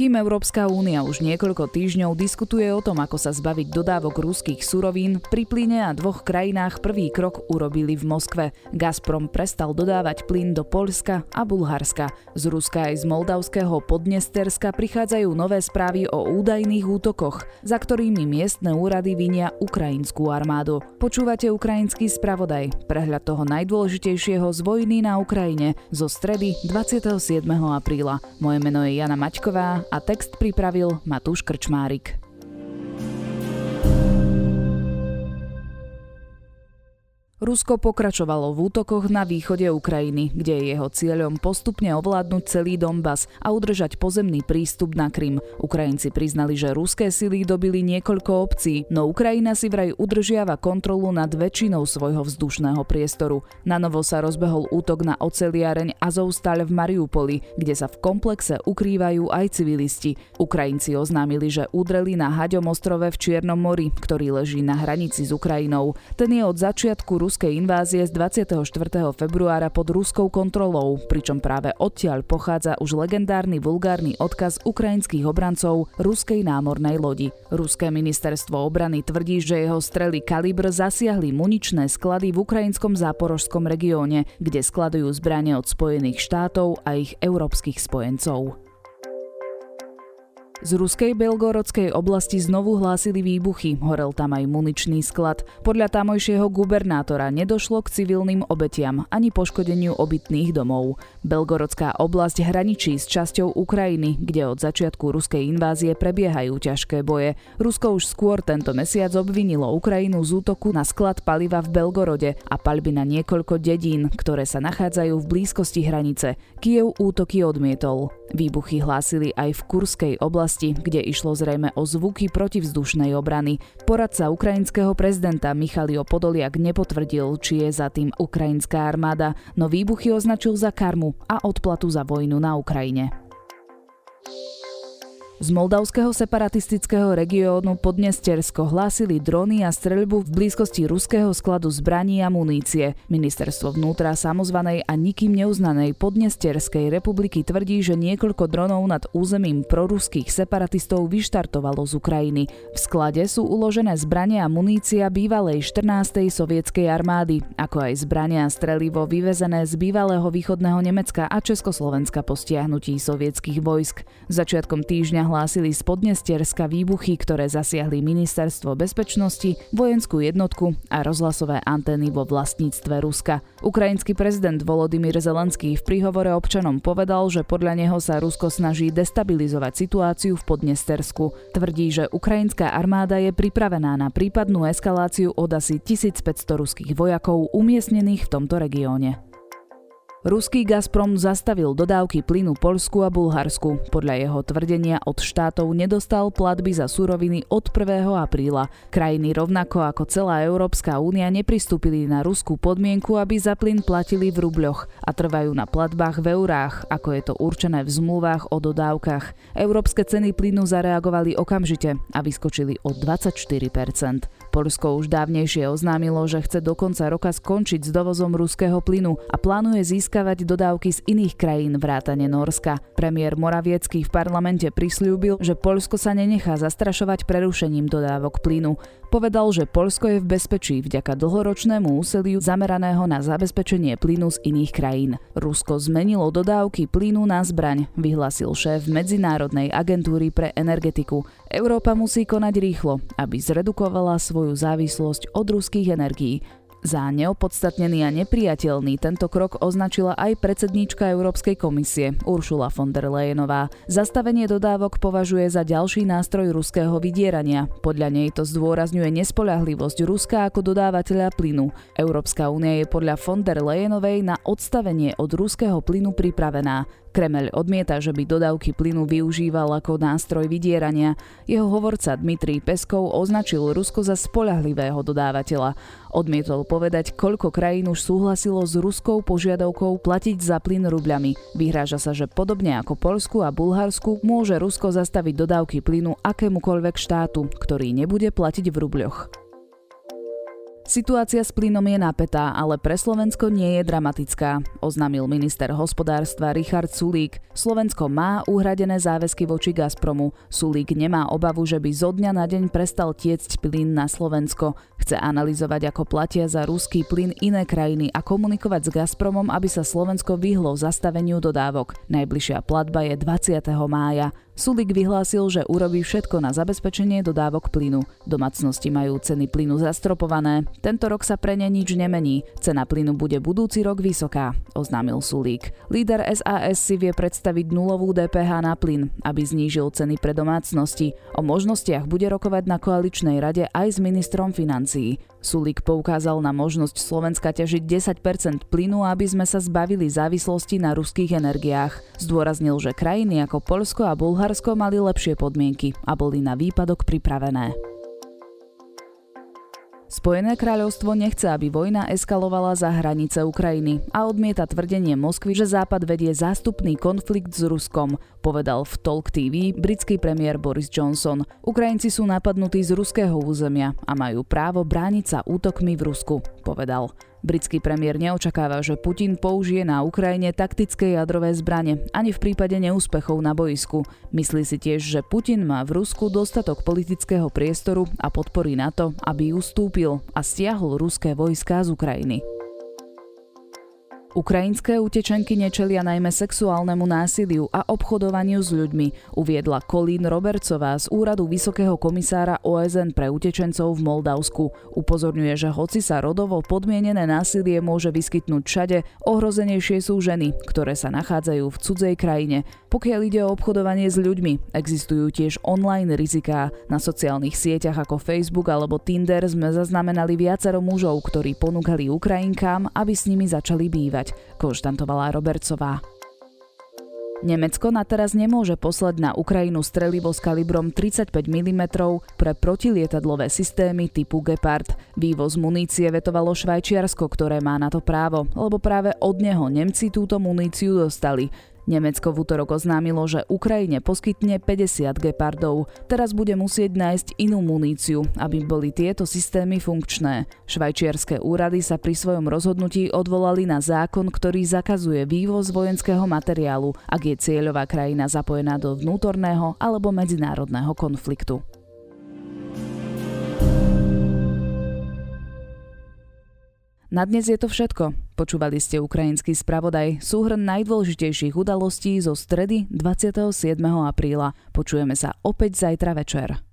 Kým Európska únia už niekoľko týždňov diskutuje o tom, ako sa zbaviť dodávok ruských surovín, pri plyne a dvoch krajinách prvý krok urobili v Moskve. Gazprom prestal dodávať plyn do Polska a Bulharska. Z Ruska aj z Moldavského Podnesterska prichádzajú nové správy o údajných útokoch, za ktorými miestne úrady vinia ukrajinskú armádu. Počúvate ukrajinský spravodaj, prehľad toho najdôležitejšieho z vojny na Ukrajine zo stredy 27. apríla. Moje meno je Jana Maťková a text pripravil Matúš Krčmárik. Rusko pokračovalo v útokoch na východe Ukrajiny, kde je jeho cieľom postupne ovládnuť celý Donbass a udržať pozemný prístup na Krym. Ukrajinci priznali, že ruské sily dobili niekoľko obcí, no Ukrajina si vraj udržiava kontrolu nad väčšinou svojho vzdušného priestoru. Na novo sa rozbehol útok na oceliareň Azovstal v Mariupoli, kde sa v komplexe ukrývajú aj civilisti. Ukrajinci oznámili, že udreli na Haďom ostrove v Čiernom mori, ktorý leží na hranici s Ukrajinou. Ten je od začiatku ruskej invázie z 24. februára pod ruskou kontrolou, pričom práve odtiaľ pochádza už legendárny vulgárny odkaz ukrajinských obrancov ruskej námornej lodi. Ruské ministerstvo obrany tvrdí, že jeho strely Kalibr zasiahli muničné sklady v ukrajinskom záporožskom regióne, kde skladujú zbranie od Spojených štátov a ich európskych spojencov. Z ruskej Belgorodskej oblasti znovu hlásili výbuchy, horel tam aj muničný sklad. Podľa tamojšieho gubernátora nedošlo k civilným obetiam ani poškodeniu obytných domov. Belgorodská oblasť hraničí s časťou Ukrajiny, kde od začiatku ruskej invázie prebiehajú ťažké boje. Rusko už skôr tento mesiac obvinilo Ukrajinu z útoku na sklad paliva v Belgorode a palby na niekoľko dedín, ktoré sa nachádzajú v blízkosti hranice. Kiev útoky odmietol. Výbuchy hlásili aj v Kurskej oblasti, kde išlo zrejme o zvuky protivzdušnej obrany. Poradca ukrajinského prezidenta Michalio Podoliak nepotvrdil, či je za tým ukrajinská armáda, no výbuchy označil za karmu a odplatu za vojnu na Ukrajine. Z moldavského separatistického regiónu Podnestersko hlásili drony a streľbu v blízkosti ruského skladu zbraní a munície. Ministerstvo vnútra samozvanej a nikým neuznanej Podnesterskej republiky tvrdí, že niekoľko dronov nad územím proruských separatistov vyštartovalo z Ukrajiny. V sklade sú uložené zbrania a munícia bývalej 14. sovietskej armády, ako aj zbrania a strelivo vyvezené z bývalého východného Nemecka a Československa po stiahnutí sovietských vojsk. Začiatkom týždňa hlásili z Podnestierska výbuchy, ktoré zasiahli Ministerstvo bezpečnosti, vojenskú jednotku a rozhlasové antény vo vlastníctve Ruska. Ukrajinský prezident Volodymyr Zelenský v príhovore občanom povedal, že podľa neho sa Rusko snaží destabilizovať situáciu v Podnestersku. Tvrdí, že ukrajinská armáda je pripravená na prípadnú eskaláciu od asi 1500 ruských vojakov umiestnených v tomto regióne. Ruský Gazprom zastavil dodávky plynu Polsku a Bulharsku. Podľa jeho tvrdenia od štátov nedostal platby za suroviny od 1. apríla. Krajiny rovnako ako celá Európska únia nepristúpili na ruskú podmienku, aby za plyn platili v rubľoch a trvajú na platbách v eurách, ako je to určené v zmluvách o dodávkach. Európske ceny plynu zareagovali okamžite a vyskočili o 24% Polsko už dávnejšie oznámilo, že chce do konca roka skončiť s dovozom ruského plynu a plánuje získavať dodávky z iných krajín vrátane Norska. Premiér Moraviecký v parlamente prislúbil, že Polsko sa nenechá zastrašovať prerušením dodávok plynu. Povedal, že Polsko je v bezpečí vďaka dlhoročnému úsiliu zameraného na zabezpečenie plynu z iných krajín. Rusko zmenilo dodávky plynu na zbraň, vyhlasil šéf Medzinárodnej agentúry pre energetiku. Európa musí konať rýchlo, aby zredukovala svoju závislosť od ruských energií. Za neopodstatnený a nepriateľný tento krok označila aj predsedníčka Európskej komisie Uršula von der Leyenová. Zastavenie dodávok považuje za ďalší nástroj ruského vydierania. Podľa nej to zdôrazňuje nespoľahlivosť Ruska ako dodávateľa plynu. Európska únia je podľa von der Leyenovej na odstavenie od ruského plynu pripravená. Kremel odmieta, že by dodávky plynu využíval ako nástroj vydierania. Jeho hovorca Dmitrij Peskov označil Rusko za spolahlivého dodávateľa. Odmietol povedať, koľko krajín už súhlasilo s ruskou požiadavkou platiť za plyn rubľami. Vyhráža sa, že podobne ako Polsku a Bulharsku môže Rusko zastaviť dodávky plynu akémukoľvek štátu, ktorý nebude platiť v rubľoch. Situácia s plynom je napätá, ale pre Slovensko nie je dramatická, oznámil minister hospodárstva Richard Sulík. Slovensko má uhradené záväzky voči Gazpromu. Sulík nemá obavu, že by zo dňa na deň prestal tiecť plyn na Slovensko. Chce analyzovať, ako platia za ruský plyn iné krajiny a komunikovať s Gazpromom, aby sa Slovensko vyhlo zastaveniu dodávok. Najbližšia platba je 20. mája. Sulik vyhlásil, že urobí všetko na zabezpečenie dodávok plynu. Domácnosti majú ceny plynu zastropované. Tento rok sa pre ne nič nemení. Cena plynu bude budúci rok vysoká, oznámil Sulík. Líder SAS si vie predstaviť nulovú DPH na plyn, aby znížil ceny pre domácnosti. O možnostiach bude rokovať na koaličnej rade aj s ministrom financií. Sulík poukázal na možnosť Slovenska ťažiť 10% plynu, aby sme sa zbavili závislosti na ruských energiách. Zdôraznil, že krajiny ako Polsko a Bulharsko mali lepšie podmienky a boli na výpadok pripravené. Spojené kráľovstvo nechce, aby vojna eskalovala za hranice Ukrajiny a odmieta tvrdenie Moskvy, že Západ vedie zástupný konflikt s Ruskom, povedal v Talk TV britský premiér Boris Johnson. Ukrajinci sú napadnutí z ruského územia a majú právo brániť sa útokmi v Rusku, povedal. Britský premiér neočakáva, že Putin použije na Ukrajine taktické jadrové zbranie, ani v prípade neúspechov na boisku. Myslí si tiež, že Putin má v Rusku dostatok politického priestoru a podpory na to, aby ustúpil a stiahol ruské vojská z Ukrajiny. Ukrajinské utečenky nečelia najmä sexuálnemu násiliu a obchodovaniu s ľuďmi, uviedla Kolín Robertsová z úradu Vysokého komisára OSN pre utečencov v Moldavsku. Upozorňuje, že hoci sa rodovo podmienené násilie môže vyskytnúť všade, ohrozenejšie sú ženy, ktoré sa nachádzajú v cudzej krajine. Pokiaľ ide o obchodovanie s ľuďmi, existujú tiež online riziká. Na sociálnych sieťach ako Facebook alebo Tinder sme zaznamenali viacero mužov, ktorí ponúkali Ukrajinkám, aby s nimi začali bývať povedať, konštantovala Robercová. Nemecko na teraz nemôže poslať na Ukrajinu strelivo s kalibrom 35 mm pre protilietadlové systémy typu Gepard. Vývoz munície vetovalo Švajčiarsko, ktoré má na to právo, lebo práve od neho Nemci túto muníciu dostali. Nemecko v útorok oznámilo, že Ukrajine poskytne 50 gepardov. Teraz bude musieť nájsť inú muníciu, aby boli tieto systémy funkčné. Švajčiarske úrady sa pri svojom rozhodnutí odvolali na zákon, ktorý zakazuje vývoz vojenského materiálu, ak je cieľová krajina zapojená do vnútorného alebo medzinárodného konfliktu. Na dnes je to všetko. Počúvali ste ukrajinský spravodaj, súhrn najdôležitejších udalostí zo stredy 27. apríla. Počujeme sa opäť zajtra večer.